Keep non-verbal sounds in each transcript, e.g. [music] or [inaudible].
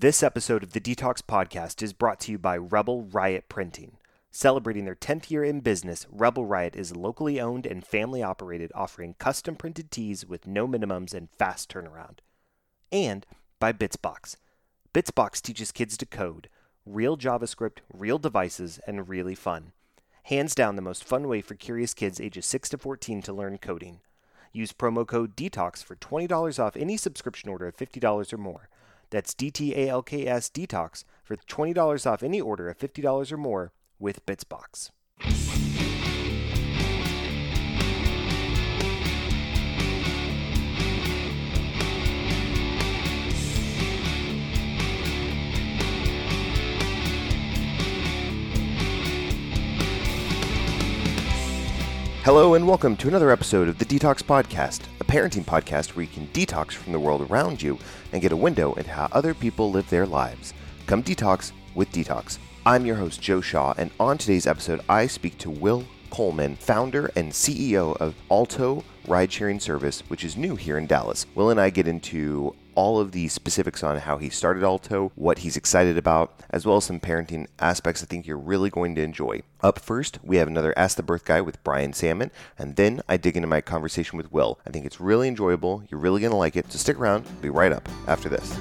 This episode of the DTALKS Podcast is brought to you by Rebel Riot Printing. Celebrating their 10th year in business, Rebel Riot is locally owned and family operated, offering custom printed tees with no minimums and fast turnaround. And by Bitsbox. Bitsbox teaches kids to code real JavaScript, real devices, and really fun. Hands down, the most fun way for curious kids ages 6 to 14 to learn coding. Use promo code DETOX for $20 off any subscription order of $50 or more. That's DTALKS Detox for $20 off any order of $50 or more with Bitsbox. Hello, and welcome to another episode of the DTALKS Podcast, a parenting podcast where you can detox from the world around you and get a window into how other people live their lives. Come detox with DTALKS. I'm your host, Joe Shaw, and on today's episode, I speak to Will Coleman, founder and CEO of Alto Ride Sharing Service, which is new here in Dallas. Will and I get into all of the specifics on how he started Alto, what he's excited about, as well as some parenting aspects I think you're really going to enjoy. Up first, we have another Ask the Birth Guy with Brian Salmon, and then I dig into my conversation with Will. I think it's really enjoyable. You're really going to like it, so stick around. I'll be right up after this.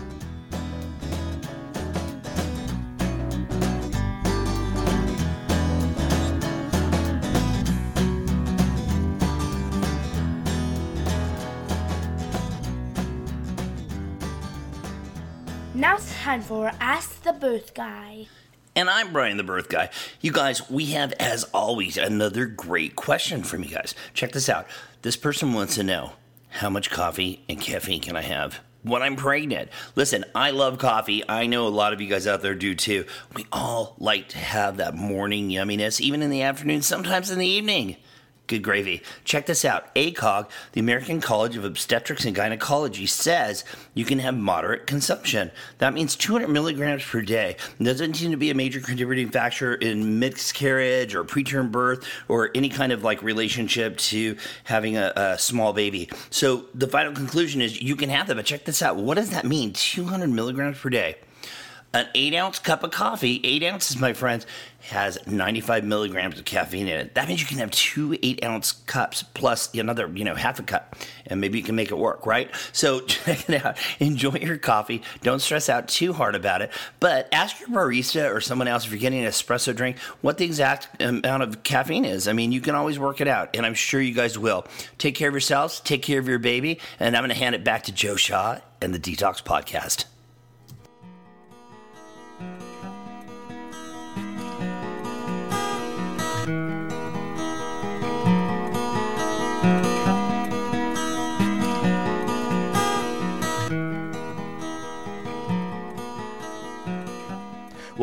Time for Ask the Birth Guy. And I'm Brian the Birth Guy. You guys, we have, as always, another great question from you guys. Check this out. This person wants to know how much coffee and caffeine can I have when I'm pregnant? Listen, I love coffee. I know a lot of you guys out there do too. We all like to have that morning yumminess, even in the afternoon, sometimes in the evening. Good gravy. Check this out. ACOG, the American College of Obstetrics and Gynecology, says you can have moderate consumption. That means 200 milligrams per day. It doesn't seem to be a major contributing factor in miscarriage or preterm birth or any kind of like relationship to having a, a small baby. So the final conclusion is you can have that, but check this out. What does that mean? 200 milligrams per day an eight ounce cup of coffee, eight ounces, my friends, has 95 milligrams of caffeine in it. That means you can have two eight ounce cups plus another, you know, half a cup, and maybe you can make it work, right? So [laughs] check it out. Enjoy your coffee. Don't stress out too hard about it, but ask your barista or someone else if you're getting an espresso drink what the exact amount of caffeine is. I mean, you can always work it out, and I'm sure you guys will. Take care of yourselves, take care of your baby, and I'm going to hand it back to Joe Shaw and the DTALKS Podcast.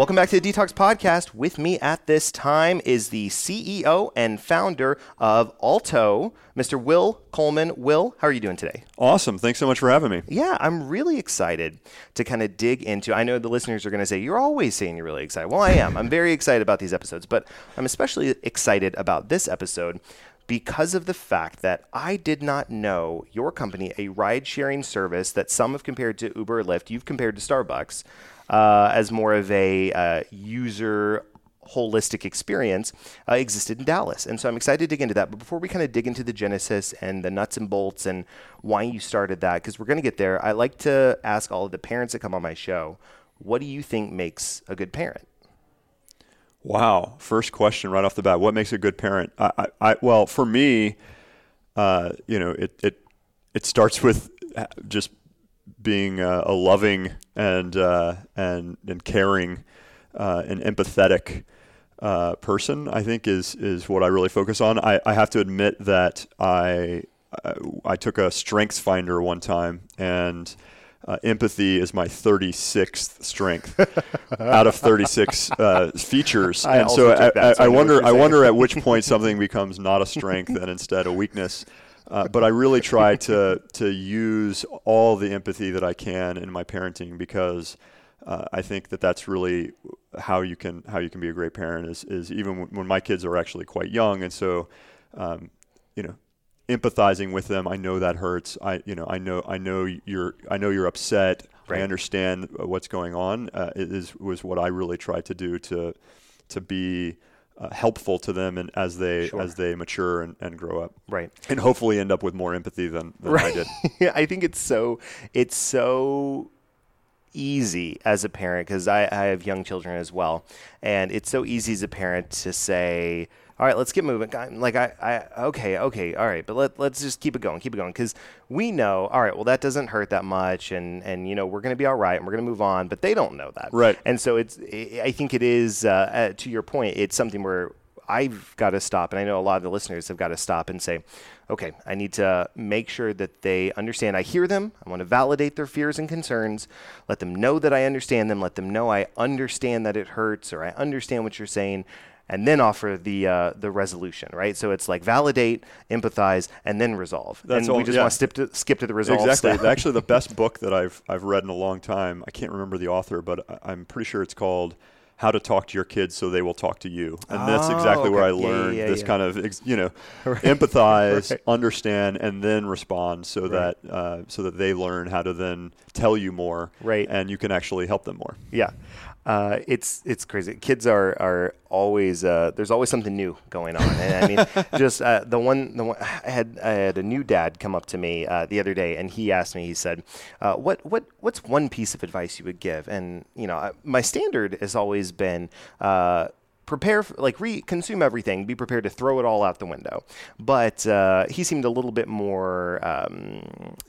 Welcome back to the DTALKS Podcast. With me at this time is the CEO and founder of Alto, Mr. Will Coleman. Will, how are you doing today? Awesome. Thanks so much for having me. Yeah, I'm really excited to kind of dig into. I know the listeners are going to say, You're always saying you're really excited. Well, I am. I'm very excited about these episodes, but I'm especially excited about this episode because of the fact that I did not know your company, a ride sharing service that some have compared to Uber or Lyft, you've compared to Starbucks uh, as more of a uh, user holistic experience uh, existed in Dallas. And so I'm excited to dig into that. But before we kind of dig into the genesis and the nuts and bolts and why you started that, because we're going to get there, I like to ask all of the parents that come on my show, what do you think makes a good parent? Wow. First question right off the bat. What makes a good parent? I, I, I well, for me, uh, you know, it, it, it starts with just being a, a loving and uh, and and caring uh, and empathetic uh, person, I think is is what I really focus on. I, I have to admit that I I took a Strengths Finder one time and. Uh, empathy is my 36th strength [laughs] out of 36 uh, features, I and so I, that, so I, I I wonder. I wonder at which [laughs] point something becomes not a strength and instead a weakness. Uh, but I really try to to use all the empathy that I can in my parenting because uh, I think that that's really how you can how you can be a great parent is is even when my kids are actually quite young. And so um, you know empathizing with them I know that hurts. I you know I know I know you're I know you're upset. I understand uh, what's going on. Uh, is was what I really tried to do to to be uh, helpful to them and as they Sure. as they mature and, and grow up. Right. And hopefully end up with more empathy than, than I did. Yeah, [laughs] I think it's so it's so easy as a parent because I, I have young children as well, and it's so easy as a parent to say, "All right, let's get moving." God, Like I, I okay, okay, all right, but let let's just keep it going, keep it going, because we know, all right, well that doesn't hurt that much, and and you know we're gonna be all right, and we're gonna move on, but they don't know that, Right. And so it's I I think it is uh, uh, to your point, it's something where I've got to stop, and I know a lot of the listeners have got to stop and say, okay, I need to make sure that they understand I hear them. I want to validate their fears and concerns, let them know that I understand them, let them know I understand that it hurts or I understand what you're saying. And then offer the uh, the resolution, right? So it's like validate, empathize, and then resolve. That's and all- we just yeah. want to skip to skip to the resolve. Exactly. step. Actually, the [laughs] best book that I've I've read in a long time. I can't remember the author, but I'm pretty sure it's called "How to Talk to Your Kids So They Will Talk to You," and that's Oh, exactly where I okay. Yeah, yeah, learned this yeah. kind of you know [laughs] empathize, Right. understand, and then respond, so that uh, so that they learn how to then tell you more, Right. And you can actually help them more. Yeah, uh, it's it's crazy. Kids are are always uh, there's always something new going on, and I mean, [laughs] just uh, the one the one I had I had a new dad come up to me uh, the other day, and he asked me. He said, uh, "What what what's one piece of advice you would give?" And you know, I, my standard has always been. Prepare for, like re consume everything be prepared to throw it all out the window. But uh, he seemed a little bit more um,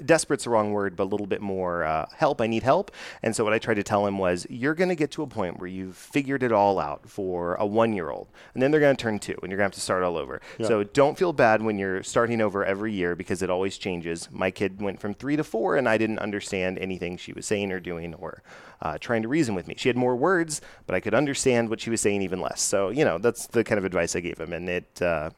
desperate's the wrong word but a little bit more uh, help i need help. And so what i tried to tell him was you're going to get to a point where you've figured it all out for a one year old and then they're going to turn two and you're going to have to start all over. So don't feel bad when you're starting over every year because it always changes. My kid went from three to four and i didn't understand anything she was saying or doing or uh, trying to reason with me. She had more words, but I could understand what she was saying even less. So, you know, that's the kind of advice I gave him. And it, uh,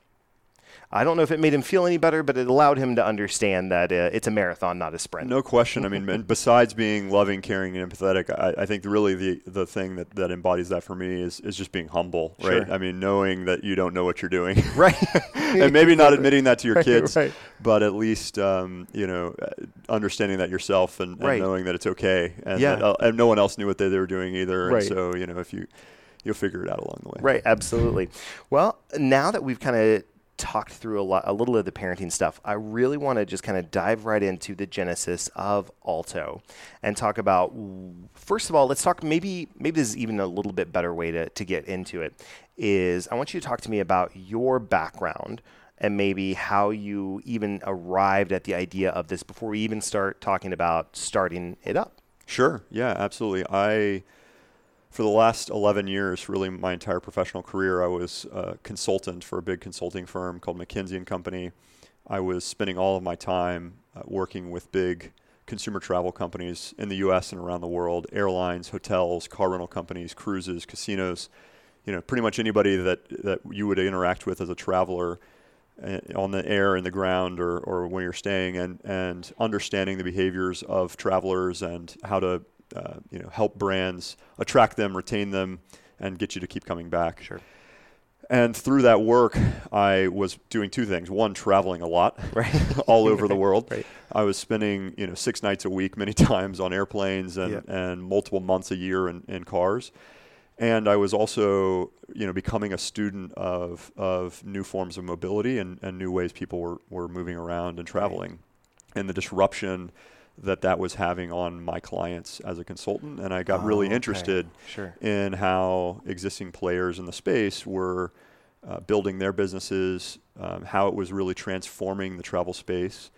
I don't know if it made him feel any better, but it allowed him to understand that uh, it's a marathon, not a sprint. No question. I mean, besides being loving, caring, and empathetic, I, I think really the, the thing that, that embodies that for me is, is just being humble, right? Sure. I mean, knowing that you don't know what you're doing. [laughs] Right. [laughs] and maybe not admitting that to your [laughs] Right, kids, right. but at least um, you know uh, understanding that yourself and, and Right. knowing that it's okay, and, Yeah. that, uh, and no one else knew what they, they were doing either. Right. And so you know if you you'll figure it out along the way. Right, absolutely. Well, now that we've kind of talked through a lot, a little of the parenting stuff, I really want to just kind of dive right into the genesis of Alto and talk about. First of all, let's talk. Maybe maybe this is even a little bit better way to to get into it. Is I want you to talk to me about your background and maybe how you even arrived at the idea of this before we even start talking about starting it up. Sure. Yeah. Absolutely. I for the last 11 years, really my entire professional career, I was a consultant for a big consulting firm called McKinsey and Company. I was spending all of my time uh, working with big consumer travel companies in the U.S. and around the world, airlines, hotels, car rental companies, cruises, casinos. You know, pretty much anybody that that you would interact with as a traveler uh, on the air, in the ground, or, or when you're staying, and, and understanding the behaviors of travelers and how to uh, you know help brands attract them, retain them, and get you to keep coming back. Sure. And through that work, I was doing two things. One, traveling a lot, [laughs] Right. [laughs] all over the world. Right. I was spending, you know, six nights a week, many [laughs] times on airplanes, and, Yeah. and multiple months a year in, in cars. And I was also, you know, becoming a student of, of new forms of mobility and, and new ways people were, were moving around and traveling, and the disruption that that was having on my clients as a consultant. And I got Oh, really okay. interested Sure. in how existing players in the space were uh, building their businesses, um, how it was really transforming the travel space.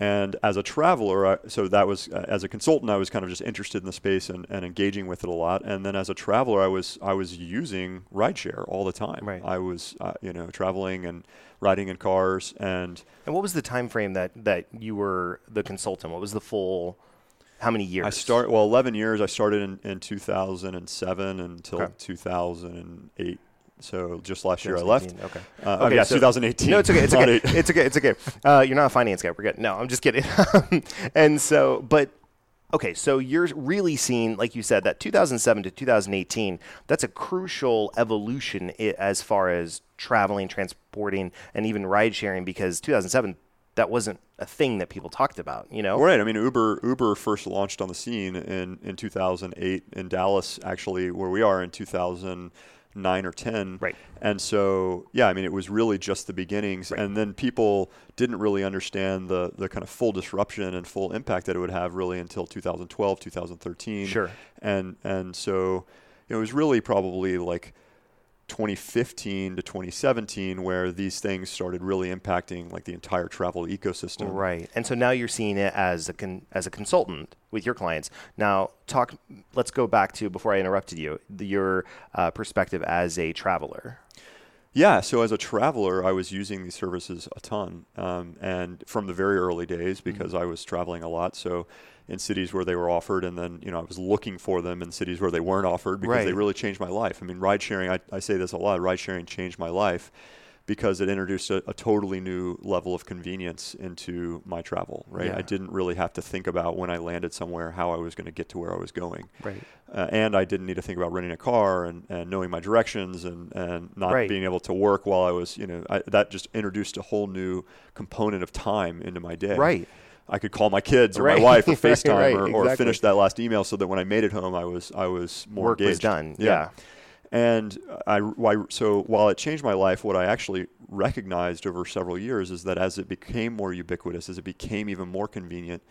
And as a traveler, I, so that was uh, as a consultant, I was kind of just interested in the space and, and engaging with it a lot. And then as a traveler, I was I was using rideshare all the time. Right. I was uh, you know traveling and riding in cars and And what was the time frame that that you were the consultant? What was the full? How many years? I start well, 11 years. I started in, in 2007 until Okay. 2008. So just last year I left. Okay. Uh, oh, Okay, yeah, so- 2018. No, it's okay. It's not okay. It's okay. It's okay. Uh, you're not a finance guy. We're good. No, I'm just kidding. [laughs] and so, but okay, so you're really seeing, like you said, that 2007 to 2018. That's a crucial evolution as far as traveling, transporting, and even ride sharing. Because 2007, that wasn't a thing that people talked about. You know, Right. I mean, Uber Uber first launched on the scene in, in 2008 in Dallas, actually, where we are in 2009 or 10. Right. And so, yeah, I mean, it was really just the beginnings. And then people didn't really understand the, the kind of full disruption and full impact that it would have really until 2012, 2013. Sure. And, and so it was really probably like 2015 to 2017 where these things started really impacting like the entire travel ecosystem. Right. And so now you're seeing it as a con- as a consultant with your clients. Now, talk. Let's go back to before I interrupted you. The, your uh, perspective as a traveler. Yeah, so as a traveler, I was using these services a ton, um, and from the very early days because I was traveling a lot. So in cities where they were offered, and then you know I was looking for them in cities where they weren't offered because they really changed my life. I mean, ride sharing. I, I say this a lot. Ride sharing changed my life because it introduced a, a totally new level of convenience into my travel. Right, Yeah. I didn't really have to think about when I landed somewhere how I was going to get to where I was going Right. uh, and I didn't need to think about renting a car and, and knowing my directions and, and not Right. being able to work while I was, you know, I, that just introduced a whole new component of time into my day. Right. I could call my kids or Right. my wife or [laughs] FaceTime right, or, or exactly. finish that last email so that when I made it home, I was I was more Work was engaged. done, yeah. And I, why, so while it changed my life, what I actually recognized over several years is that as it became more ubiquitous, as it became even more convenient,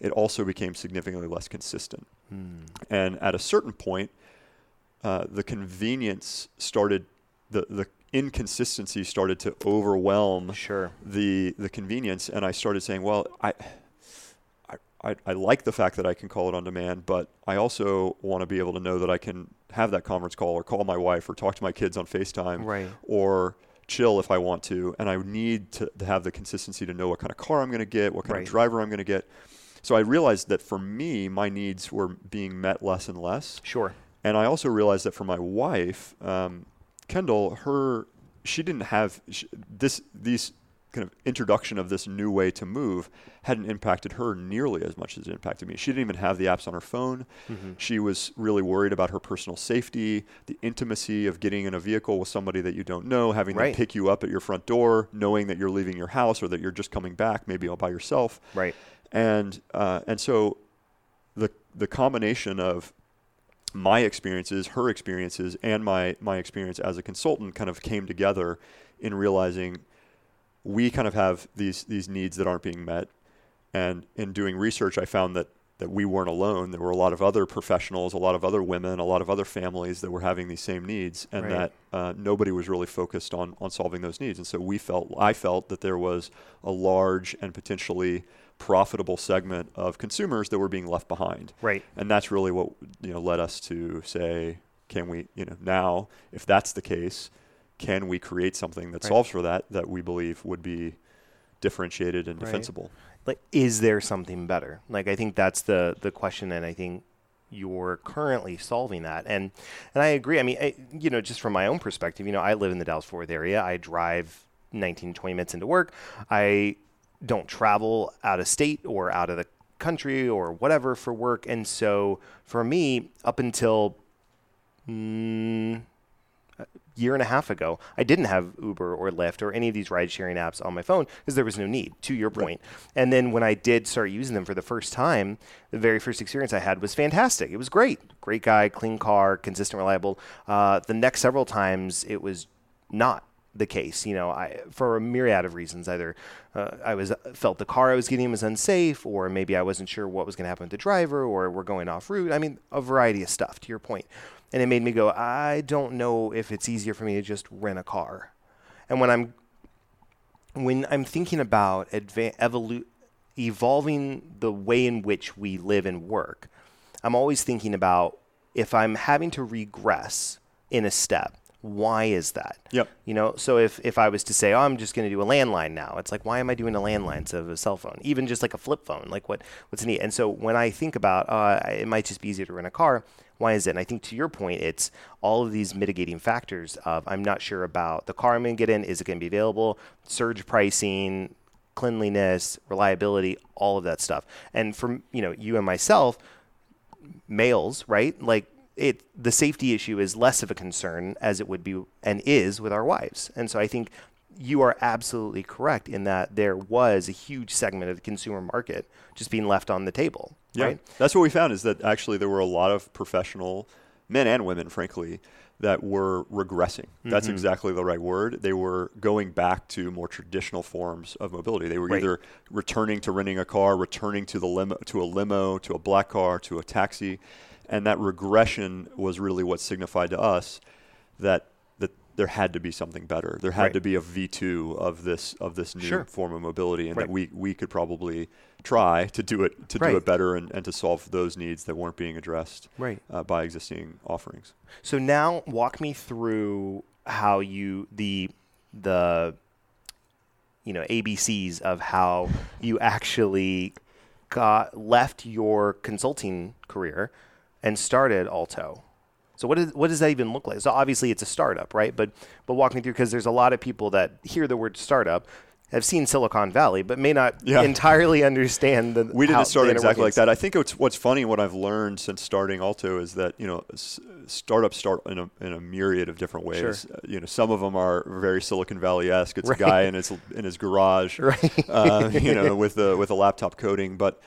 it also became significantly less consistent. Hmm. And at a certain point, uh, the convenience started, the, the inconsistency started to overwhelm Sure. the the convenience, and I started saying, well, I. I, I, like the fact that I can call it on demand, but I also want to be able to know that I can have that conference call or call my wife or talk to my kids on FaceTime Right. or chill if I want to. And I need to, to have the consistency to know what kind of car I'm going to get, what kind Right. of driver I'm going to get. So I realized that for me, my needs were being met less and less. Sure. And I also realized that for my wife, um, Kendall, her she didn't have sh this these kind of introduction of this new way to move hadn't impacted her nearly as much as it impacted me. She didn't even have the apps on her phone. She was really worried about her personal safety, the intimacy of getting in a vehicle with somebody that you don't know, having Right. them pick you up at your front door, knowing that you're leaving your house or that you're just coming back, maybe all by yourself Right. and uh, and so the the combination of my experiences, her experiences, and my my experience as a consultant kind of came together in realizing we kind of have these these needs that aren't being met. And in doing research, I found that that we weren't alone. There were a lot of other professionals, a lot of other women, a lot of other families that were having these same needs, and Right. that uh, nobody was really focused on on solving those needs. And so we felt, I felt that there was a large and potentially profitable segment of consumers that were being left behind. Right. And that's really what you know led us to say, can we, you know, now if that's the case, can we create something that Right. solves for that that we believe would be differentiated and defensible? like is there something better? Like i think that's the the question and i think you're currently solving that. And and i agree. I mean I, you know just from my own perspective you know i live in the dallas fort worth area. I drive 19 20 minutes into work. I don't travel out of state or out of the country or whatever for work. And so for me up until mm, year and a half ago, I didn't have Uber or Lyft or any of these ride sharing apps on my phone because there was no need, to your point. And then when I did start using them for the first time, the very first experience I had was fantastic. It was great. Great guy, clean car, consistent, reliable. Uh, the next several times, it was not the case. You know, I for a myriad of reasons. Either uh, I was felt the car I was getting was unsafe, or maybe I wasn't sure what was going to happen with the driver, or we're going off route. I mean, a variety of stuff. To your point, and it made me go, I don't know if it's easier for me to just rent a car. And when I'm when I'm thinking about adva- evolu- evolving the way in which we live and work, I'm always thinking about if I'm having to regress in a step, why is that? Yep. You know, so if, if I was to say, oh, I'm just going to do a landline now, it's like, why am I doing a landline instead of a cell phone? Even just like a flip phone, like what, what's neat? And so when I think about, uh, it might just be easier to rent a car, why is it? And I think to your point, it's all of these mitigating factors of I'm not sure about the car I'm going to get in, is it going to be available, surge pricing, cleanliness, reliability, all of that stuff. And from, you know, you and myself, males, right? Like it the safety issue is less of a concern as it would be and is with our wives. And so I think you are absolutely correct in that there was a huge segment of the consumer market just being left on the table. Yeah, Right? that's what we found is that actually there were a lot of professional men and women, frankly, that were regressing. That's Mm-hmm. exactly the right word. They were going back to more traditional forms of mobility. They were Right. either returning to renting a car, returning to the limo, to a limo, to a black car, to a taxi, and that regression was really what signified to us that there had to be something better. There had Right. to be a V two of this of this new Sure. form of mobility, and Right. that we we could probably try to do it to Right. do it better and, and to solve those needs that weren't being addressed uh, by existing offerings. So now walk me through how you the the you know ABCs of how you actually got left your consulting career and started Alto. So what is what does that even look like? So obviously it's a startup, right? But but walk me through because there's a lot of people that hear the word startup have seen Silicon Valley but may not Yeah. [laughs] entirely understand the We didn't start exactly like that. I think it's, what's funny, what I've learned since starting Alto is that you know s- startups start in a, in a myriad of different ways. Sure. Uh, you know, some of them are very Silicon Valley esque. It's [laughs] Right. a guy in his in his garage, [laughs] Right. uh, you know, with a with a laptop coding. But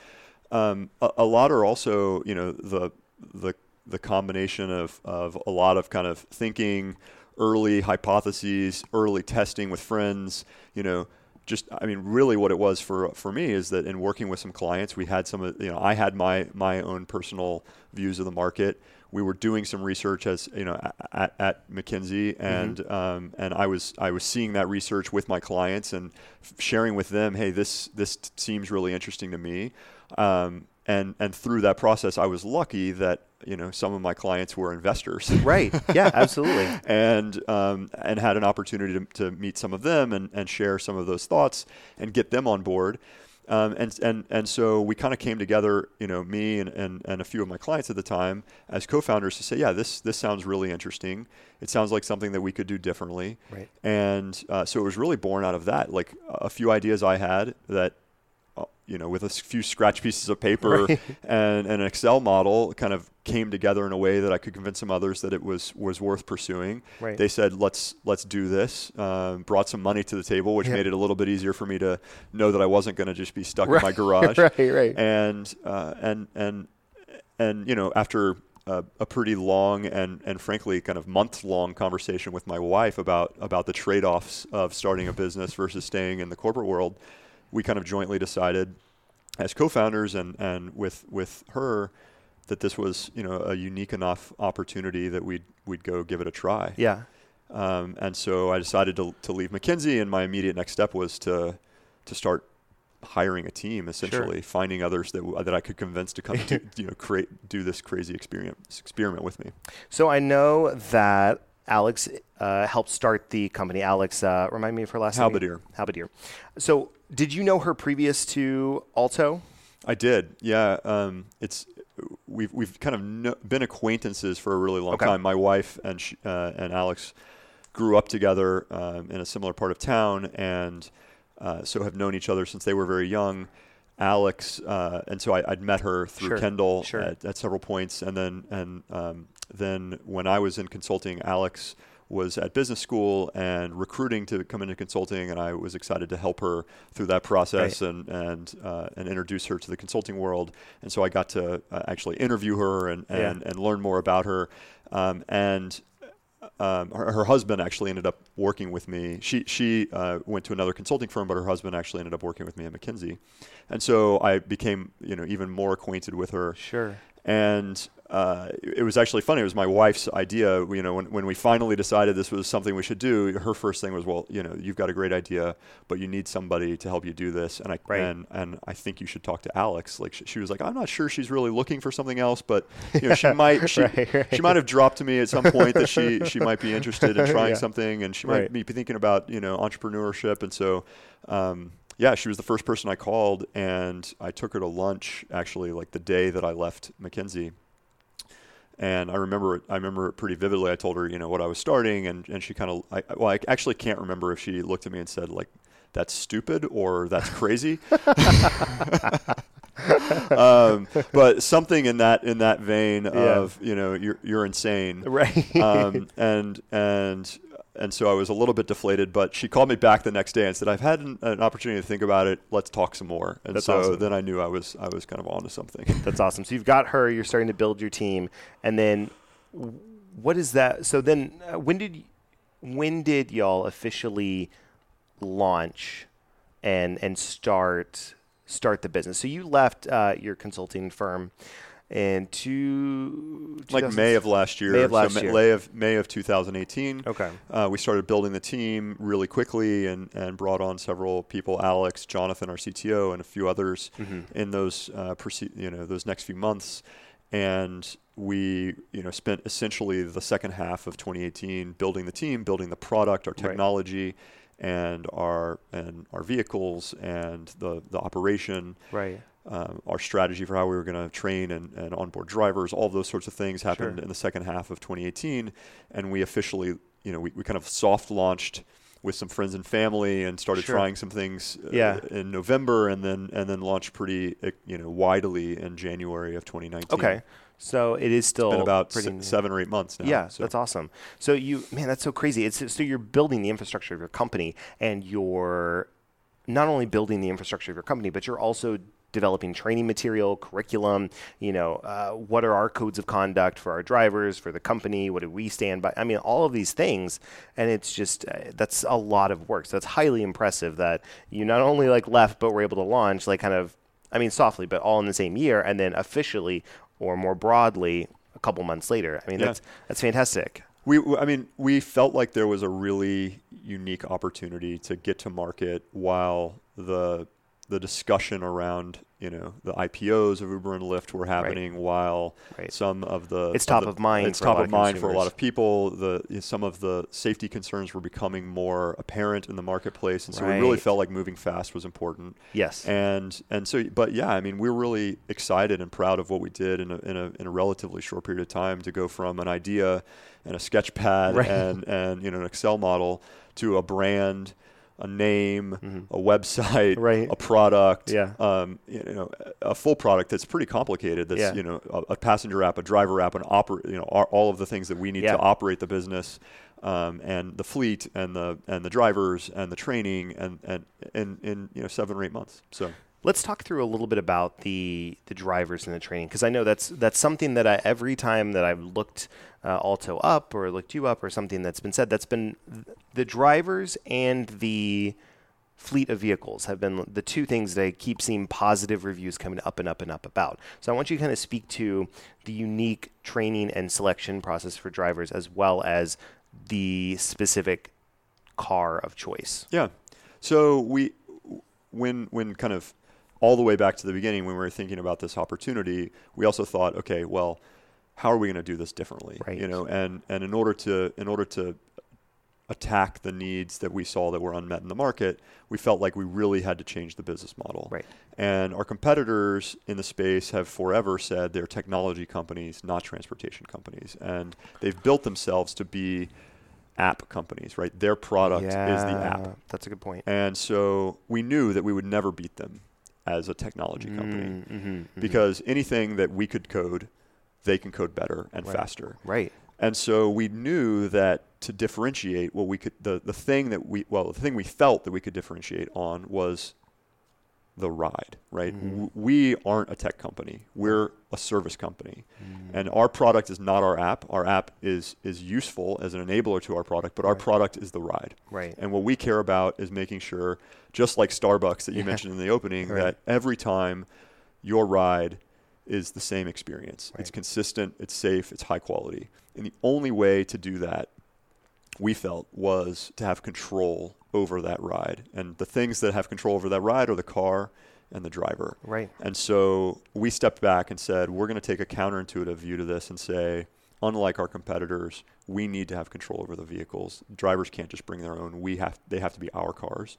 um, a, a lot are also you know the the the combination of of a lot of kind of thinking, early hypotheses, early testing with friends. You know, just I mean, really, what it was for for me is that in working with some clients, we had some of you know I had my my own personal views of the market. We were doing some research as you know at, at McKinsey, and um, and I was I was seeing that research with my clients and f- sharing with them, hey, this this t- seems really interesting to me. Um, and and through that process, I was lucky that you know some of my clients were investors. Right. Yeah, [laughs] absolutely. and um, and had an opportunity to, to meet some of them and, and share some of those thoughts and get them on board. Um, and, and, and so we kind of came together, you know, me and, and, and a few of my clients at the time as co-founders to say, yeah, this, this sounds really interesting. It sounds like something that we could do differently. Right. And uh, so it was really born out of that. Like a few ideas I had that you know, with a few scratch pieces of paper Right. [laughs] and, and an Excel model, kind of came together in a way that I could convince some others that it was was worth pursuing. Right. They said, "Let's let's do this." Um, brought some money to the table, which made it a little bit easier for me to know that I wasn't going to just be stuck Right. in my [laughs] garage. Right, right. And uh, and and and you know, after uh, a pretty long and and frankly kind of month long conversation with my wife about about the trade offs of starting a business versus staying in the corporate world, we kind of jointly decided as co-founders and and with with her that this was you know a unique enough opportunity that we'd we'd go give it a try. Yeah. Um, and so I decided to, to leave McKinsey, and my immediate next step was to to start hiring a team, essentially finding others that w- that I could convince to come [laughs] do, you know create do this crazy experiment experiment with me. So I know that Alex uh, helped start the company. Alex, uh, remind me of her last name. Halbadier. Halbadier. So did you know her previous to Alto? I did, yeah. Um, it's we've we've kind of kno- been acquaintances for a really long Okay. time. My wife and she, uh, and Alex grew up together um, in a similar part of town, and uh, so have known each other since they were very young. Alex, uh, and so I, I'd met her through Sure, Kendall sure. At, at several points, and then and um, then when I was in consulting, Alex was at business school and recruiting to come into consulting, and I was excited to help her through that process Right. and and uh, and introduce her to the consulting world. And so I got to uh, actually interview her and Yeah. and, and learn more about her. Um, and um, her, her husband actually ended up working with me. She she uh, went to another consulting firm, but her husband actually ended up working with me at McKinsey, and so I became you know even more acquainted with her. Sure. And uh, it was actually funny. It was my wife's idea. You know, when, when we finally decided this was something we should do, her first thing was, "Well, you know, you've got a great idea, but you need somebody to help you do this." And I Right. and and I think you should talk to Alex. Like she, she was like, "I'm not sure she's really looking for something else, but you know, she [laughs] might she, Right, right. she might have dropped to me at some point that she she might be interested in [laughs] trying Yeah. something, and she might be thinking about you know entrepreneurship." And so. Um, yeah, she was the first person I called, and I took her to lunch actually, like the day that I left McKinsey. And I remember it. I remember it pretty vividly. I told her, you know, what I was starting, and, and she kind of, I, well, I actually can't remember if she looked at me and said like, "That's stupid" or "That's crazy." [laughs] um, but something in that in that vein of, you know, you're you're insane Right. um, and and and so I was a little bit deflated. But she called me back the next day and said, "I've had an, an opportunity to think about it. Let's talk some more." And That's so awesome. then I knew I was I was kind of onto something. [laughs] That's awesome. So you've got her. You're starting to build your team, and then what is that? So then, uh, when did when did y'all officially launch and and start start the business? So you left uh, your consulting firm in two like May of last year. May of last so year. May of May of 2018. Okay. Uh, we started building the team really quickly and, and brought on several people, Alex, Jonathan, our CTO, and a few others Mm-hmm. in those uh, proce- you know those next few months. And we you know spent essentially the second half of 2018 building the team, building the product, our Right. technology, and our and our vehicles and the the operation Right. Um, our strategy for how we were going to train and, and onboard drivers, all those sorts of things happened Sure. in the second half of 2018. And we officially, you know, we, we kind of soft launched with some friends and family and started Sure. trying some things uh, Yeah. in November and then and then launched pretty uh, you know widely in January of 2019. Okay. So it is still It's been about pretty se- seven or eight months now. Yeah, so. that's awesome. So you, man, that's so crazy. It's so you're building the infrastructure of your company, and you're not only building the infrastructure of your company, but you're also developing training material, curriculum. You know, uh, what are our codes of conduct for our drivers, for the company? What do we stand by? I mean, all of these things, and it's just uh, that's a lot of work. So that's highly impressive that you not only like left, but were able to launch like kind of, I mean, softly, but all in the same year, and then officially or more broadly a couple months later. I mean, Yeah. that's that's fantastic. We, I mean, we felt like there was a really unique opportunity to get to market while the the discussion around you know the IPOs of Uber and Lyft were happening, while Right. some of the It's of top the- of mind It's for a top lot of of mind for a lot of people. The some of the safety concerns were becoming more apparent in the marketplace, and so we really felt like moving fast was important. Yes. And and so, but yeah, I mean, we're really excited and proud of what we did in a, in a, in a relatively short period of time to go from an idea and a sketch pad [laughs] Right. and, and you know an Excel model to a brand, a name, a website, Mm-hmm. Right. a product, Yeah. um, you know, a full product that's pretty complicated. That's Yeah. you know a, a passenger app, a driver app, an oper- you know, are, all of the things that we need Yeah. to operate the business. Um, and the fleet and the and the drivers and the training and and in in you know seven or eight months. So Let's talk through a little bit about the the drivers and the training because I know that's that's something that I, every time that I've looked uh, Alto up or looked you up or something that's been said that's been the drivers and the fleet of vehicles have been the two things that I keep seeing positive reviews coming up and up and up about. So I want you to kind of speak to the unique training and selection process for drivers as well as the specific car of choice. Yeah. So we, when when kind of all the way back to the beginning, when we were thinking about this opportunity, we also thought, okay, well, how are we going to do this differently? Right. You know, and and in order to in order to attack the needs that we saw that were unmet in the market, we felt like we really had to change the business model. Right. And our competitors in the space have forever said they're technology companies, not transportation companies, and they've built themselves to be app companies, right? Their product is the app. That's a good point. And so we knew that we would never beat them as a technology company Mm-hmm, because anything that we could code, they can code better and faster. Right. And so we knew that to differentiate what we could the, the thing that we well the thing we felt that we could differentiate on was the ride, right? Mm-hmm. W- We aren't a tech company. We're a service company. Mm-hmm. And our product is not our app. Our app is is useful as an enabler to our product, but our product is the ride. Right. And what we care about is making sure just like Starbucks that you [laughs] mentioned in the opening Right. that every time your ride is the same experience. It's consistent, it's safe, it's high quality. And the only way to do that we felt was to have control over that ride. And the things that have control over that ride are the car and the driver. Right. And so we stepped back and said, we're going to take a counterintuitive view to this and say, unlike our competitors, we need to have control over the vehicles. Drivers can't just bring their own. We have they have to be our cars.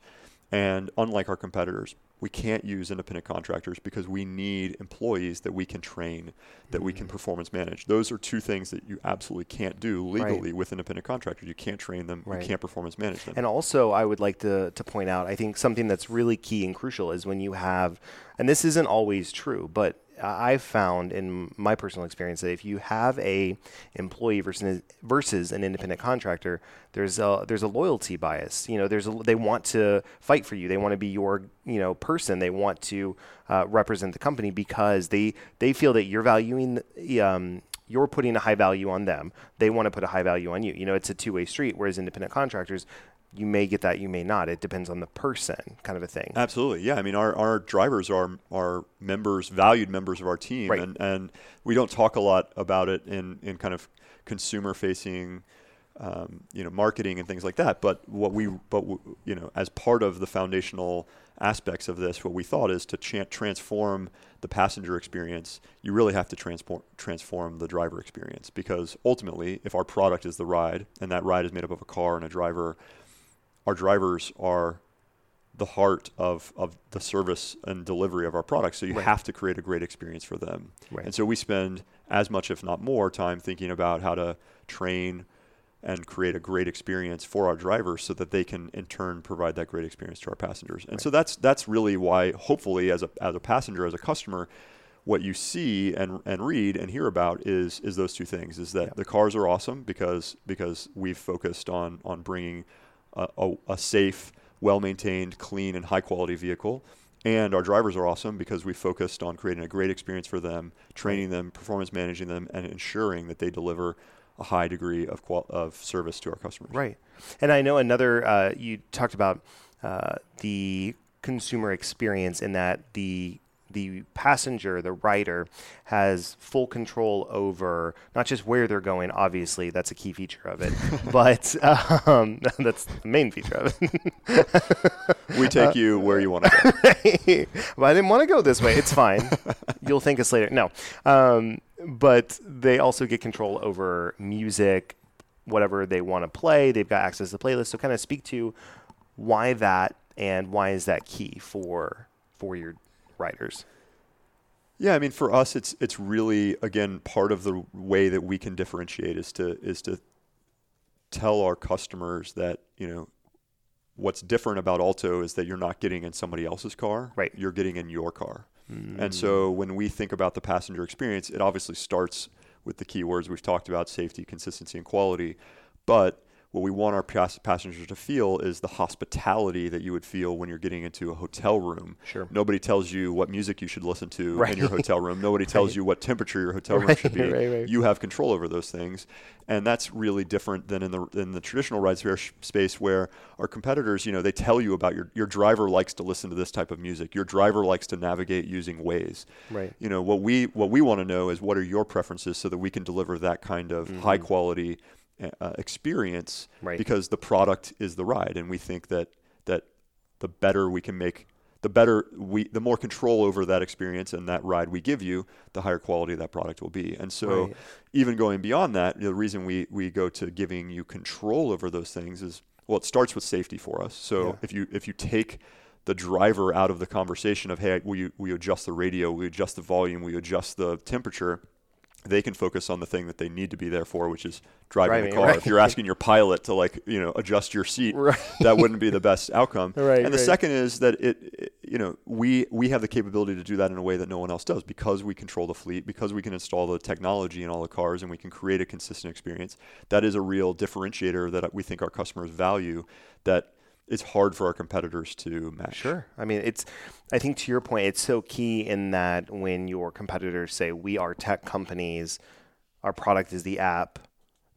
And unlike our competitors, we can't use independent contractors because we need employees that we can train, that we Mm. can performance manage. Those are two things that you absolutely can't do legally with independent contractors. You can't train them, Right. you can't performance manage them. And also, I would like to, to point out, I think something that's really key and crucial is when you have, and this isn't always true, but I've found in my personal experience that if you have a employee versus versus an independent contractor, there's a there's a loyalty bias. You know, there's a, they want to fight for you. They want to be your you know person. They want to uh, represent the company because they they feel that you're valuing um, you're putting a high value on them. They want to put a high value on you. You know, it's a two way street. Whereas independent contractors, you may get that, you may not. It depends on the person, kind of a thing. Absolutely, yeah. I mean, our, our drivers are are members, valued members of our team, Right. and and we don't talk a lot about it in in kind of consumer facing. Um, you know, marketing and things like that. But what we, but w- you know, as part of the foundational aspects of this, what we thought is to transform the passenger experience. You really have to transform transform the driver experience because ultimately, if our product is the ride, and that ride is made up of a car and a driver, our drivers are the heart of, of the service and delivery of our products. So you Right. have to create a great experience for them. Right. And so we spend as much, if not more, time thinking about how to train and create a great experience for our drivers so that they can in turn provide that great experience to our passengers. And so that's that's really why hopefully as a as a passenger, as a customer, what you see and, and read and hear about is is those two things is that Yeah. the cars are awesome because because we've focused on on bringing a, a, safe well maintained clean and high quality vehicle and our drivers are awesome because we focused on creating a great experience for them training them performance managing them and ensuring that they deliver a high degree of qual- of service to our customers Right. And I know another, uh, you talked about uh, the consumer experience in that the the passenger, the rider, has full control over not just where they're going. Obviously, that's a key feature of it, [laughs] but um, [laughs] that's the main feature of it. we take you where you want to go [laughs] but I didn't want to go this way. It's fine. You'll thank us later. No. Um, but they also get control over music, whatever they want to play. They've got access to playlists. So kind of speak to why that and why is that key for for your writers. Yeah, I mean, for us, it's it's really again part of the way that we can differentiate is to is to tell our customers that you know what's different about Alto is that you're not getting in somebody else's car, Right. You're getting in your car, hmm. and so when we think about the passenger experience, it obviously starts with the keywords we've talked about: safety, consistency, and quality. But what we want our pas- passengers to feel is the hospitality that you would feel when you're getting into a hotel room. Sure. Nobody tells you what music you should listen to Right. in your [laughs] hotel room. Nobody tells you what temperature your hotel room Right, should be. You have control over those things, and that's really different than in the in the traditional ride share sh- space where our competitors, you know, they tell you about your your driver likes to listen to this type of music. Your driver likes to navigate using Waze. Right. You know what we what we want to know is what are your preferences so that we can deliver that kind of mm-hmm. high quality uh, experience. Right. because the product is the ride, and we think that that the better we can make the better we the more control over that experience and that ride we give you the higher quality that product will be and so Right. even going beyond that the reason we we go to giving you control over those things is well it starts with safety for us so Yeah. if you if you take the driver out of the conversation of hey will you will you adjust the radio we adjust the volume we adjust the temperature they can focus on the thing that they need to be there for, which is driving, Driving, the car. right. If you're asking your pilot to like, you know, adjust your seat, Right. that wouldn't be the best outcome. [laughs] Right, and the second is that it, it- you know, we we have the capability to do that in a way that no one else does because we control the fleet, because we can install the technology in all the cars, and we can create a consistent experience. That is a real differentiator that we think our customers value. That it's hard for our competitors to match. Sure. I mean, it's, I think to your point, it's so key in that when your competitors say, we are tech companies, our product is the app,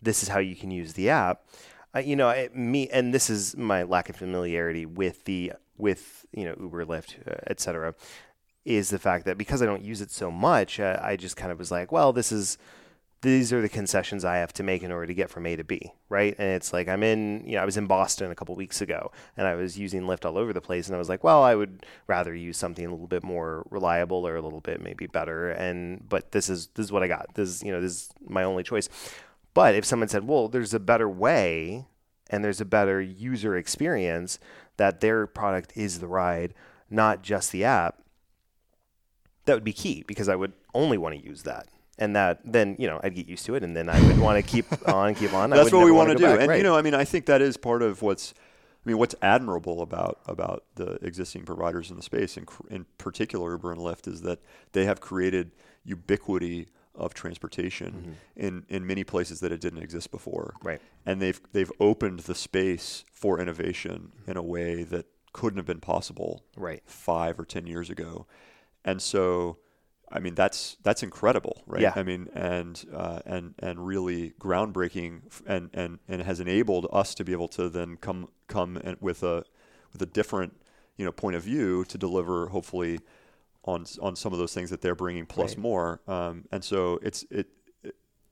this is how you can use the app. Uh, you know, it, me, and this is my lack of familiarity with the, with, you know, Uber, Lyft, uh, et cetera, is the fact that because I don't use it so much, uh, I just kind of was like, well, this is, these are the concessions I have to make in order to get from A to B, right? And it's like I'm in, you know, I was in Boston a couple weeks ago, and I was using Lyft all over the place, and I was like, well, I would rather use something a little bit more reliable or a little bit maybe better, and but this is this is what I got. This is you know this is my only choice. But if someone said, well, there's a better way, and there's a better user experience, that their product is the ride, not just the app, that would be key because I would only want to use that. And that then, you know, I'd get used to it and then I would want to keep [laughs] on, keep on. That's what we want to do. back. And Right. you know, I mean, I think that is part of what's I mean, what's admirable about about the existing providers in the space, in, in particular Uber and Lyft, is that they have created ubiquity of transportation mm-hmm. in, in many places that it didn't exist before. Right. And they've they've opened the space for innovation in a way that couldn't have been possible right. five or ten years ago. And so I mean that's that's incredible, right? Yeah. I mean, and uh, and and really groundbreaking, and and and has enabled us to be able to then come come and with a with a different you know point of view to deliver hopefully on on some of those things that they're bringing plus right. more. Um, and so it's it, it,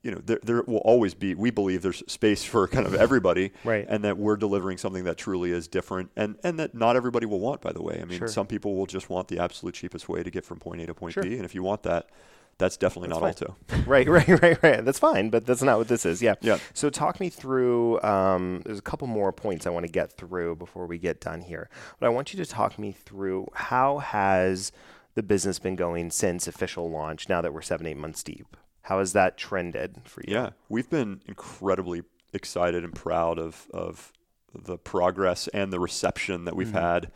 you know there there will always be we believe there's space for kind of everybody, right? And that we're delivering something that truly is different, and and that not everybody will want. By the way, I mean sure. some people will just want the absolute cheapest way to get from point A to point sure. B, and if you want that. That's definitely that's not fine. Alto. [laughs] right, right, right, right. That's fine, but that's not what this is. Yeah. Yeah. So talk me through. Um, there's a couple more points I want to get through before we get done here, but I want you to talk me through how has the business been going since official launch now that we're seven, eight months deep? How has that trended for you? Yeah, we've been incredibly excited and proud of, of the progress and the reception that we've mm-hmm. had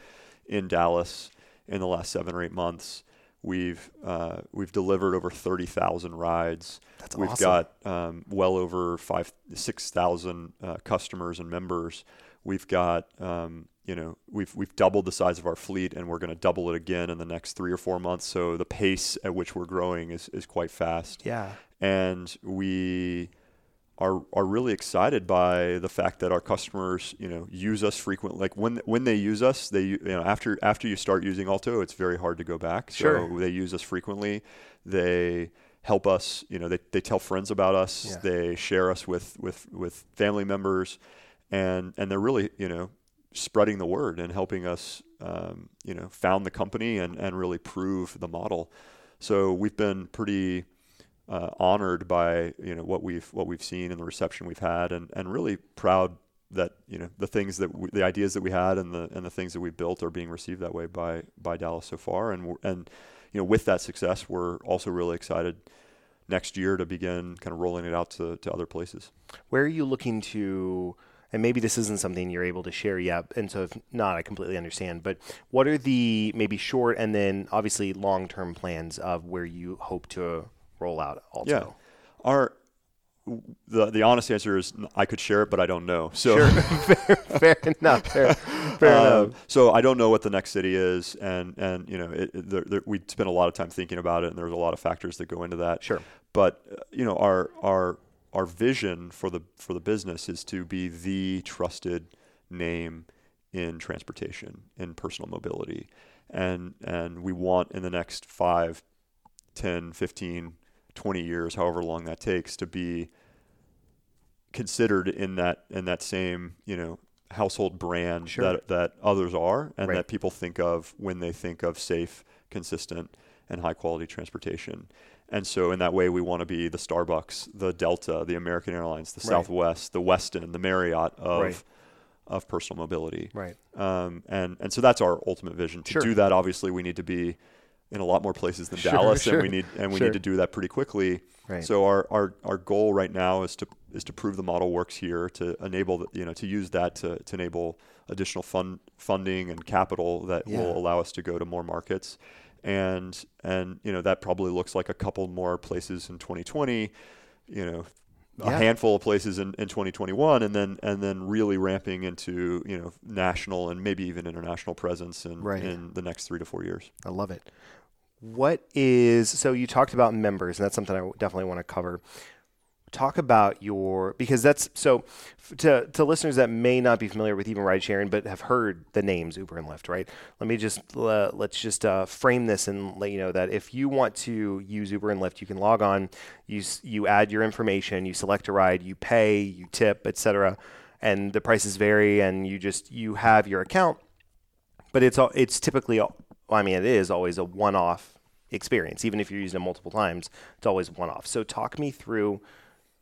in Dallas in the last seven or eight months. We've uh, we've delivered over thirty thousand rides. That's we've awesome. got um, well over five six thousand uh, customers and members. We've got um, you know we've we've doubled the size of our fleet and we're going to double it again in the next three or four months. So the pace at which we're growing is, is quite fast. Yeah. And we are are really excited by the fact that our customers you know use us frequently like when when they use us they you know after after you start using alto it's very hard to go back. Sure. so they use us frequently. They help us you know they, they tell friends about us. Yeah. they share us with with with family members and and they're really you know spreading the word and helping us, um, you know, found the company and, and really prove the model. So we've been pretty uh, honored by you know what we've what we've seen and the reception we've had, and, and really proud that you know the things that we, the ideas that we had and the and the things that we built are being received that way by by Dallas so far, and and you know with that success, we're also really excited next year to begin kind of rolling it out to, to other places. Where are you looking to? And maybe this isn't something you're able to share yet, and so if not, I completely understand. But what are the maybe short and then obviously long term plans of where you hope to roll out Alto? Yeah, our the the honest answer is I could share it, but I don't know. So sure. [laughs] fair, fair, enough. Fair, fair um, enough. So I don't know what the next city is, and and you know it, it, there, there, we spent a lot of time thinking about it, and there's a lot of factors that go into that. Sure. But uh, you know our our our vision for the for the business is to be the trusted name in transportation in personal mobility and and we want in the next 5 10 15 20 years however long that takes to be considered in that in that same you know household brand sure. that that others are and right. that people think of when they think of safe consistent and high quality transportation and so in that way, we want to be the Starbucks, the Delta, the American Airlines, the right. Southwest, the Westin, the Marriott of right. of personal mobility. Right. Um, and and so that's our ultimate vision. To sure. do that, obviously, we need to be in a lot more places than [laughs] sure, Dallas, sure. and we need and we need to do that pretty quickly. Right. So our, our our goal right now is to is to prove the model works here, to enable the, you know to use that to, to enable additional fund funding and capital that yeah. will allow us to go to more markets and and you know that probably looks like a couple more places in 2020 you know a yeah. handful of places in, in 2021 and then and then really ramping into you know national and maybe even international presence in, right. in the next three to four years i love it what is so you talked about members and that's something i definitely want to cover talk about your because that's so to to listeners that may not be familiar with even ride sharing but have heard the names Uber and Lyft, right? Let me just uh, let's just uh, frame this and let you know that if you want to use Uber and Lyft, you can log on, you you add your information, you select a ride, you pay, you tip, etc., and the prices vary, and you just you have your account, but it's all it's typically I mean it is always a one-off experience, even if you're using it multiple times, it's always one-off. So talk me through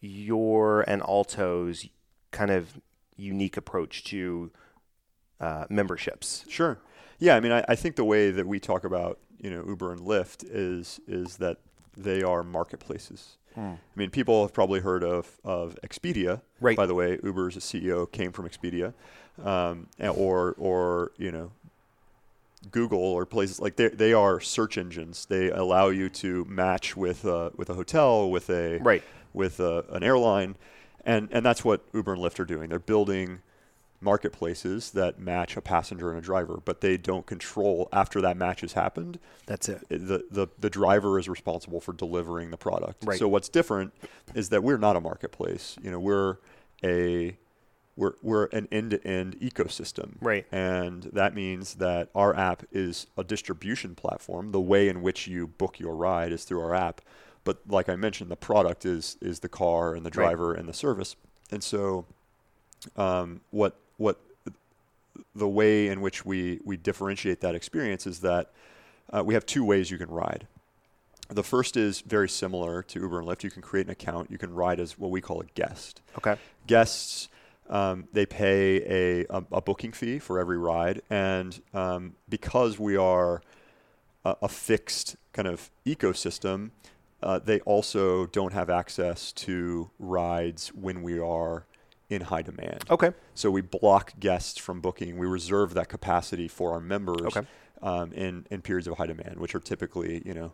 your and Alto's kind of unique approach to uh, memberships. Sure. Yeah, I mean, I, I, think the way that we talk about you know Uber and Lyft is is that they are marketplaces. I mean, people have probably heard of, of Expedia. Right. By the way, Uber's CEO came from Expedia, um, or or you know, Google or places like they they are search engines. They allow you to match with a, with a hotel, with a Right. With a, an airline, and and that's what Uber and Lyft are doing. They're building marketplaces that match a passenger and a driver, but they don't control after that match has happened That's it. Eh, the, the the driver is responsible for delivering the product. Right. So what's different is that we're not a marketplace. You know, we're a we're we're an end-to-end ecosystem. Right. And that means that our app is a distribution platform. The way in which you book your ride is through our app. But like I mentioned, the product is is the car and the Right. driver and the service. And so um, what what the way in which we we differentiate that experience is that uh, we have two ways you can ride. The first is very similar to Uber and Lyft. You can create an account. You can ride as what we call a guest. Okay. Guests, um, they pay a, a, a booking fee for every ride, and um, because we are a, a fixed kind of ecosystem, uh, they also don't have access to rides when we are in high demand. Okay. So we block guests from booking. We reserve that capacity for our members Okay. um, in in periods of high demand, which are typically you know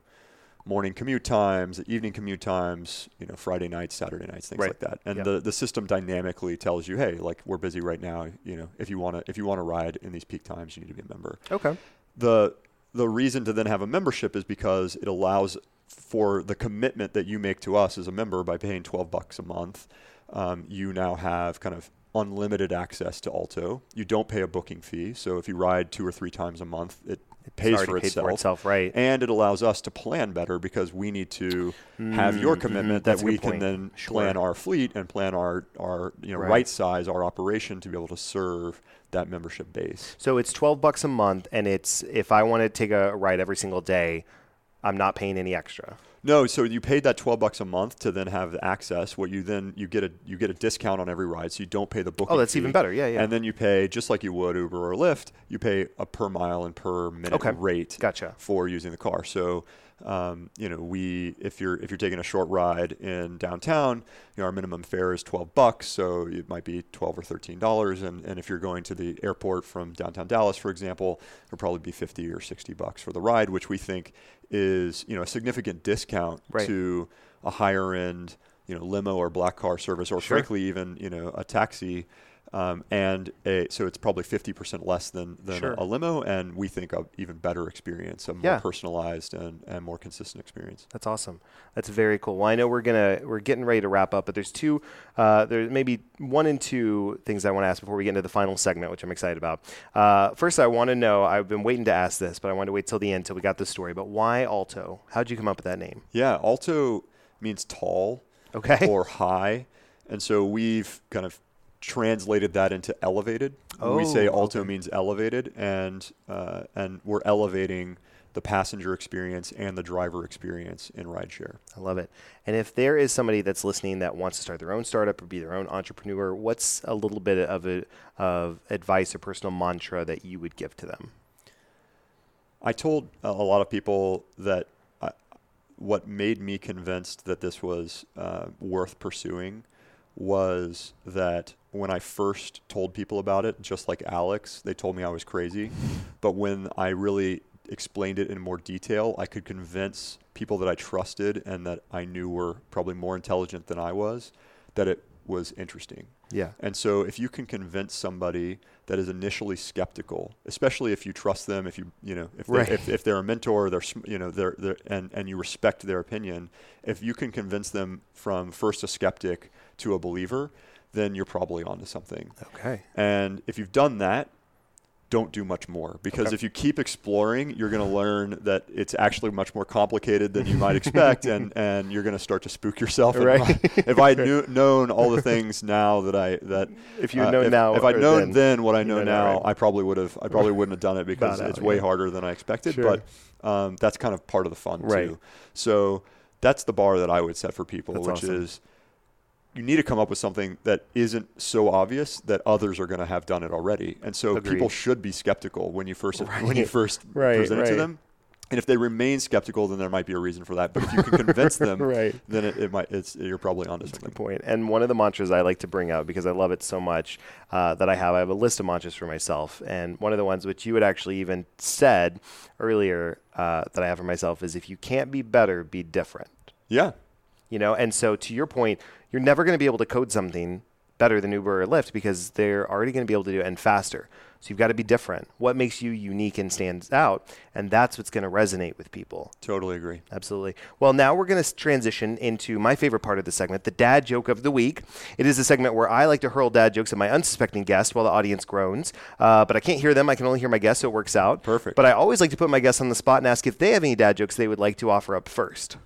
morning commute times, evening commute times, you know Friday nights, Saturday nights, things Right. like that. And Yeah. the the system dynamically tells you, hey, like we're busy right now. You know, if you want to if you want to ride in these peak times, you need to be a member Okay. the the reason to then have a membership is because it allows for the commitment that you make to us as a member by paying 12 bucks a month um, you now have kind of unlimited access to alto you don't pay a booking fee so if you ride two or three times a month it pays for itself, for itself, right. and it allows us to plan better because we need to have your commitment Mm, that we can point. then Sure. plan our fleet and plan our our you know Right. right size our operation to be able to serve that membership base So it's 12 bucks a month and it's if I want to take a ride every single day, I'm not paying any extra. No, so you paid that twelve bucks a month to then have access. What you then you get a you get a discount on every ride, so you don't pay the booking. Oh, that's fee. even better. Yeah, yeah. And then you pay just like you would Uber or Lyft. You pay a per mile and per minute Okay. rate. Gotcha. For using the car, so um, you know we if you're if you're taking a short ride in downtown, you know our minimum fare is twelve bucks, so it might be twelve or thirteen dollars, and and if you're going to the airport from downtown Dallas, for example, it'll probably be fifty or sixty bucks for the ride, which we think is you know a significant discount Right. to a higher end you know limo or black car service or Sure. frankly even you know a taxi um, and a, so it's probably 50% less than, than Sure. a, a limo and we think a even better experience a more Yeah. personalized and, and more consistent experience That's awesome. That's very cool. Well, I know we're gonna we're getting ready to wrap up, but there's two, uh, there's maybe one and two things I want to ask before we get into the final segment, which I'm excited about. Uh, first, I want to know. I've been waiting to ask this, but I wanted to wait till the end till we got the story. But why Alto? How'd you come up with that name? yeah alto means tall Okay. or high and so we've kind of translated that into elevated we say Oh, alto okay. means elevated and uh, and we're elevating the passenger experience and the driver experience in rideshare I love it. And if there is somebody that's listening that wants to start their own startup or be their own entrepreneur, what's a little bit of a, of advice or personal mantra that you would give to them? I told a a lot of people that I, what made me convinced that this was uh, worth pursuing was that when I first told people about it, just like Alex, they told me I was crazy. But when I really explained it in more detail, I could convince people that I trusted and that I knew were probably more intelligent than I was that it was interesting. Yeah. And so if you can convince somebody that is initially skeptical, especially if you trust them, if you you know if Right. they, if, if they're a mentor, they're you know they're, they're and and you respect their opinion, if you can convince them from first a skeptic to a believer, then you're probably onto something. Okay. And if you've done that, don't do much more because Okay. if you keep exploring, you're going to learn that it's actually much more complicated than you might expect, and, [laughs] and you're going to start to spook yourself. Right. If, if I [laughs] knew known all the things now that I that If you uh, known if, now if I'd known then, then, what I you know know now, now, right? I probably would have I probably wouldn't have done it [laughs] because it's way yeah. harder than I expected. Sure. But um, that's kind of part of the fun Right. too. So that's the bar that I would set for people, That's which awesome. is you need to come up with something that isn't so obvious that others are going to have done it already. And so Agreed. people should be skeptical when you first when you [laughs] first Right, present it to them. And if they remain skeptical, then there might be a reason for that. But if you can convince [laughs] them, Right. then it, it might. It's you're probably onto something. Good point. And one of the mantras I like to bring out because I love it so much uh, that I have, I have a list of mantras for myself. And one of the ones which you had actually even said earlier uh, that I have for myself is if you can't be better, be different. Yeah. You know, and so to your point, you're never going to be able to code something better than Uber or Lyft because they're already going to be able to do it and faster. So you've got to be different. What makes you unique and stands out, and that's what's going to resonate with people. Totally agree. Absolutely. Well, now we're going to transition into my favorite part of the segment, the dad joke of the week. It is a segment where I like to hurl dad jokes at my unsuspecting guest while the audience groans. Uh, but I can't hear them. I can only hear my guests, so it works out. Perfect. But I always like to put my guests on the spot and ask if they have any dad jokes they would like to offer up first.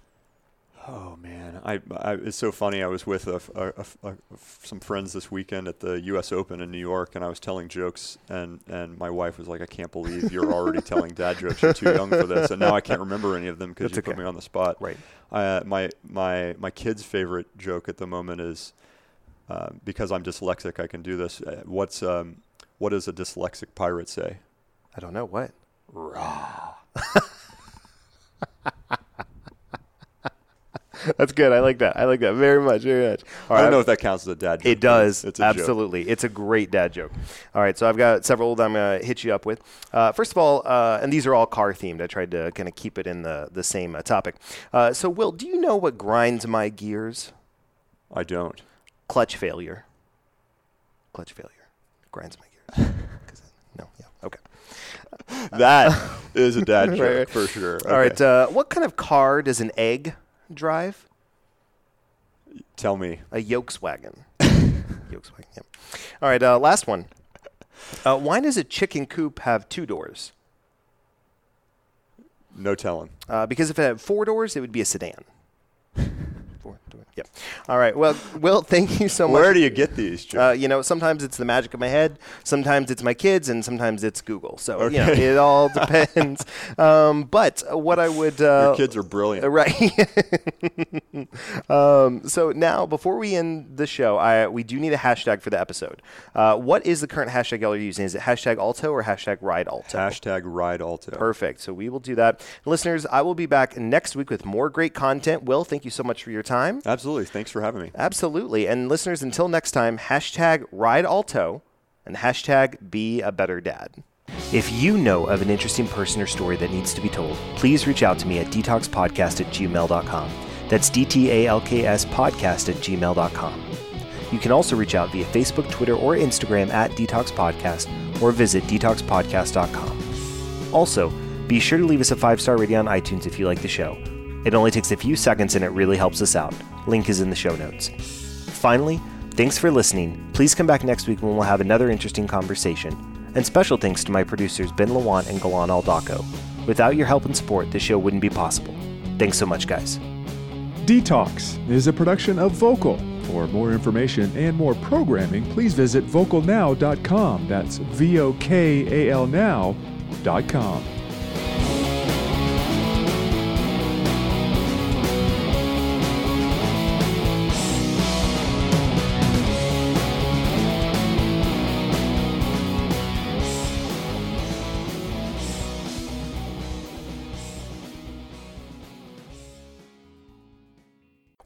Oh man, I, I it's so funny. I was with a, a- a- some friends this weekend at the U.S. Open in New York, and I was telling jokes, and and my wife was like, "I can't believe you're already [laughs] telling dad jokes. You're too young for this." And now I can't remember any of them because you put me on the spot. Right. Uh, my my my kid's favorite joke at the moment is uh, because I'm dyslexic. I can do this. Uh, what's um, what does a dyslexic pirate say? I don't know what. [laughs] [laughs] That's good. I like that. I like that very much. Very much. All I don't know if that counts as a dad joke. It does. It's a joke. Absolutely. It's a great dad joke. All right. So I've got several that I'm going to hit you up with. Uh, first of all, uh, and these are all car themed. I tried to kind of keep it in the, the same uh, topic. Uh, so, Will, do you know what grinds my gears? I don't. Clutch failure. Clutch failure. Grinds my gears. [laughs] no. Yeah. Okay. That [laughs] is a dad joke Right, right. for sure. All right. Okay. Uh, what kind of car does an egg drive? Tell me. A Yolkswagen. [laughs] Yolkswagen. Yep. All right. Uh, last one. Uh, why does a chicken coop have two doors? No telling. Uh, because if it had four doors, it would be a sedan. Yep. All right. Well, Will, [laughs] thank you so much. Where do you get these? Uh, you know, sometimes it's the magic of my head, sometimes it's my kids, and sometimes it's Google. So you know, it all [laughs] depends. um, but what I would uh, Your kids are brilliant. [laughs] Right. um, so now, before we end the show, I, we do need a hashtag for the episode. Uh, what is the current hashtag y'all are using? Is it hashtag Alto or hashtag Ride Alto? Hashtag ride alto. Perfect. So we will do that. Listeners, I will be back next week with more great content. Will, thank you so much for your time. Absolutely. Thanks for having me. Absolutely. And listeners, until next time, hashtag Ride Alto and hashtag Be a Better Dad. If you know of an interesting person or story that needs to be told, please reach out to me at dtalkspodcast at gmail.com. That's D T A L K S podcast at gmail.com. You can also reach out via Facebook, Twitter, or Instagram at DTALKS Podcast or visit dtalkspodcast.com. Also, be sure to leave us a five star rating on iTunes if you like the show. It only takes a few seconds and it really helps us out. Link is in the show notes. Finally, thanks for listening. Please come back next week when we'll have another interesting conversation. And special thanks to my producers Ben Lawant and Galan Aldaco. Without your help and support, this show wouldn't be possible. Thanks so much, guys. DTALKS is a production of Vokal. For more information and more programming, please visit vokalnow.com. That's V O K A L now.com.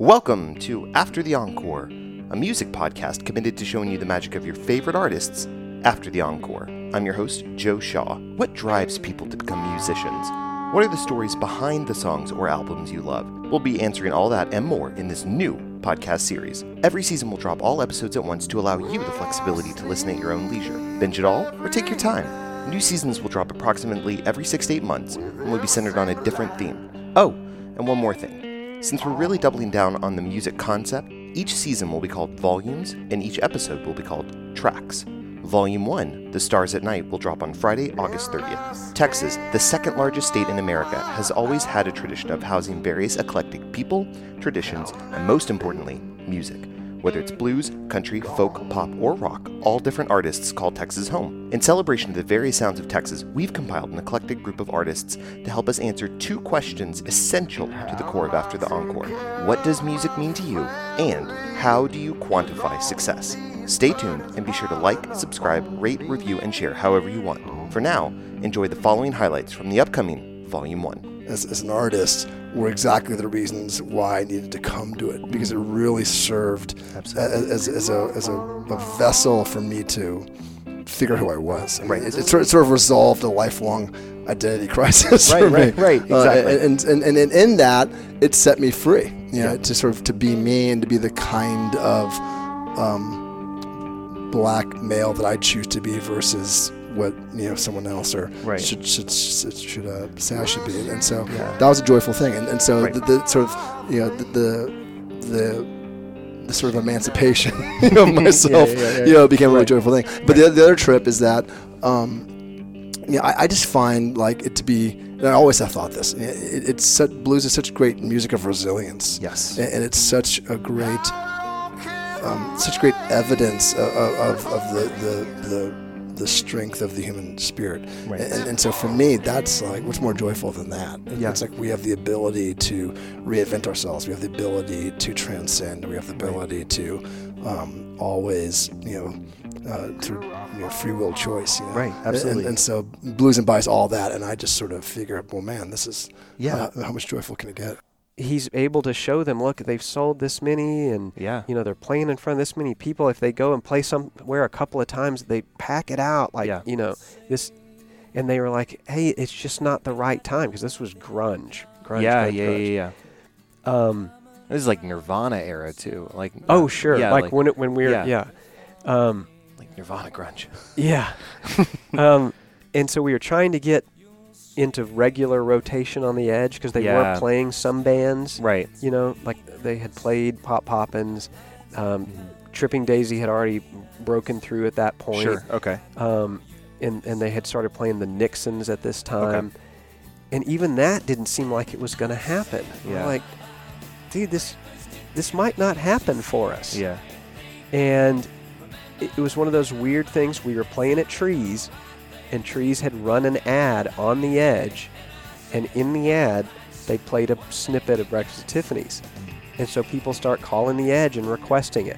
Welcome to After the Encore, a music podcast committed to showing you the magic of your favorite artists after the encore. I'm your host, Joe Shaw. What drives people to become musicians? What are the stories behind the songs or albums you love? We'll be answering all that and more in this new podcast series. Every season will drop all episodes at once to allow you the flexibility to listen at your own leisure. Binge it all or take your time. New seasons will drop approximately every six to eight months and will be centered on a different theme. Oh, and one more thing. Since we're really doubling down on the music concept, each season will be called Volumes and each episode will be called Tracks. Volume 1, The Stars at Night, will drop on Friday, August 30th. Texas, the second largest state in America, has always had a tradition of housing various eclectic people, traditions, and most importantly, music. Whether it's blues, country, folk, pop, or rock, all different artists call Texas home. In celebration of the various sounds of Texas, we've compiled an eclectic group of artists to help us answer two questions essential to the core of After the Encore. What does music mean to you? And how do you quantify success? Stay tuned and be sure to like, subscribe, rate, review, and share however you want. For now, enjoy the following highlights from the upcoming Volume 1. As, as an artist were exactly the reasons why I needed to come to it because it really served as, as, as, a, as a, a vessel for me to figure out who I was. I mean, Right. It, it, sort, it sort of resolved a lifelong identity [laughs] crisis Right, for me. right, right, Uh, exactly. and, and, and, and in that, it set me free. You know, Yeah. to sort of to be me and to be the kind of um, black male that I choose to be versus what you know someone else or Right. should should should, should uh, say I should be. And so Yeah. that was a joyful thing. And, and so Right. the, the sort of you know the the the, the sort of emancipation [laughs] of [laughs] myself yeah, yeah, yeah. you know became a really Right. joyful thing. But the, the other trip is that. Um, yeah, I, I just find like it to be, and I always have thought this. It, it's such, blues is such great music of resilience. Yes. and, and it's such a great, um, such great evidence of, of, of the, the the the strength of the human spirit. Right. And, and so for me, that's like what's more joyful than that. Yeah. It's like we have the ability to reinvent ourselves. We have the ability to transcend. We have the ability to um, always, you know, uh, through you know, free will choice. You know? Right, And- absolutely. And, and so blues embodies all that, and I just sort of figure, well, man, this is Yeah. How, how much joyful can it get? He's able to show them, look, they've sold this many, and Yeah. you know they're playing in front of this many people. If they go and play somewhere a couple of times, they pack it out like Yeah. you know this, and they were like, hey, it's just not the right time because this was grunge, grunge, yeah, grunge, yeah, grunge. yeah, yeah. Um, This is like Nirvana era too. Like oh sure, yeah, like, when it, when we were yeah. yeah, Um, like Nirvana grunge. yeah. [laughs] um, and so we were trying to get into regular rotation on the edge because they Yeah. were playing some bands. Right. you know, like they had played Pop Poppins. Um, Tripping Daisy had already broken through at that point. Sure. Okay. Um, and, and they had started playing the Nixons at this time. And even that didn't seem like it was going to happen. Yeah. Like, dude, this this might not happen for us. Yeah. And it, it was one of those weird things. We were playing at Trees, and Trees had run an ad on the edge, and in the ad, they played a snippet of Breakfast at Tiffany's. And so people start calling the edge and requesting it.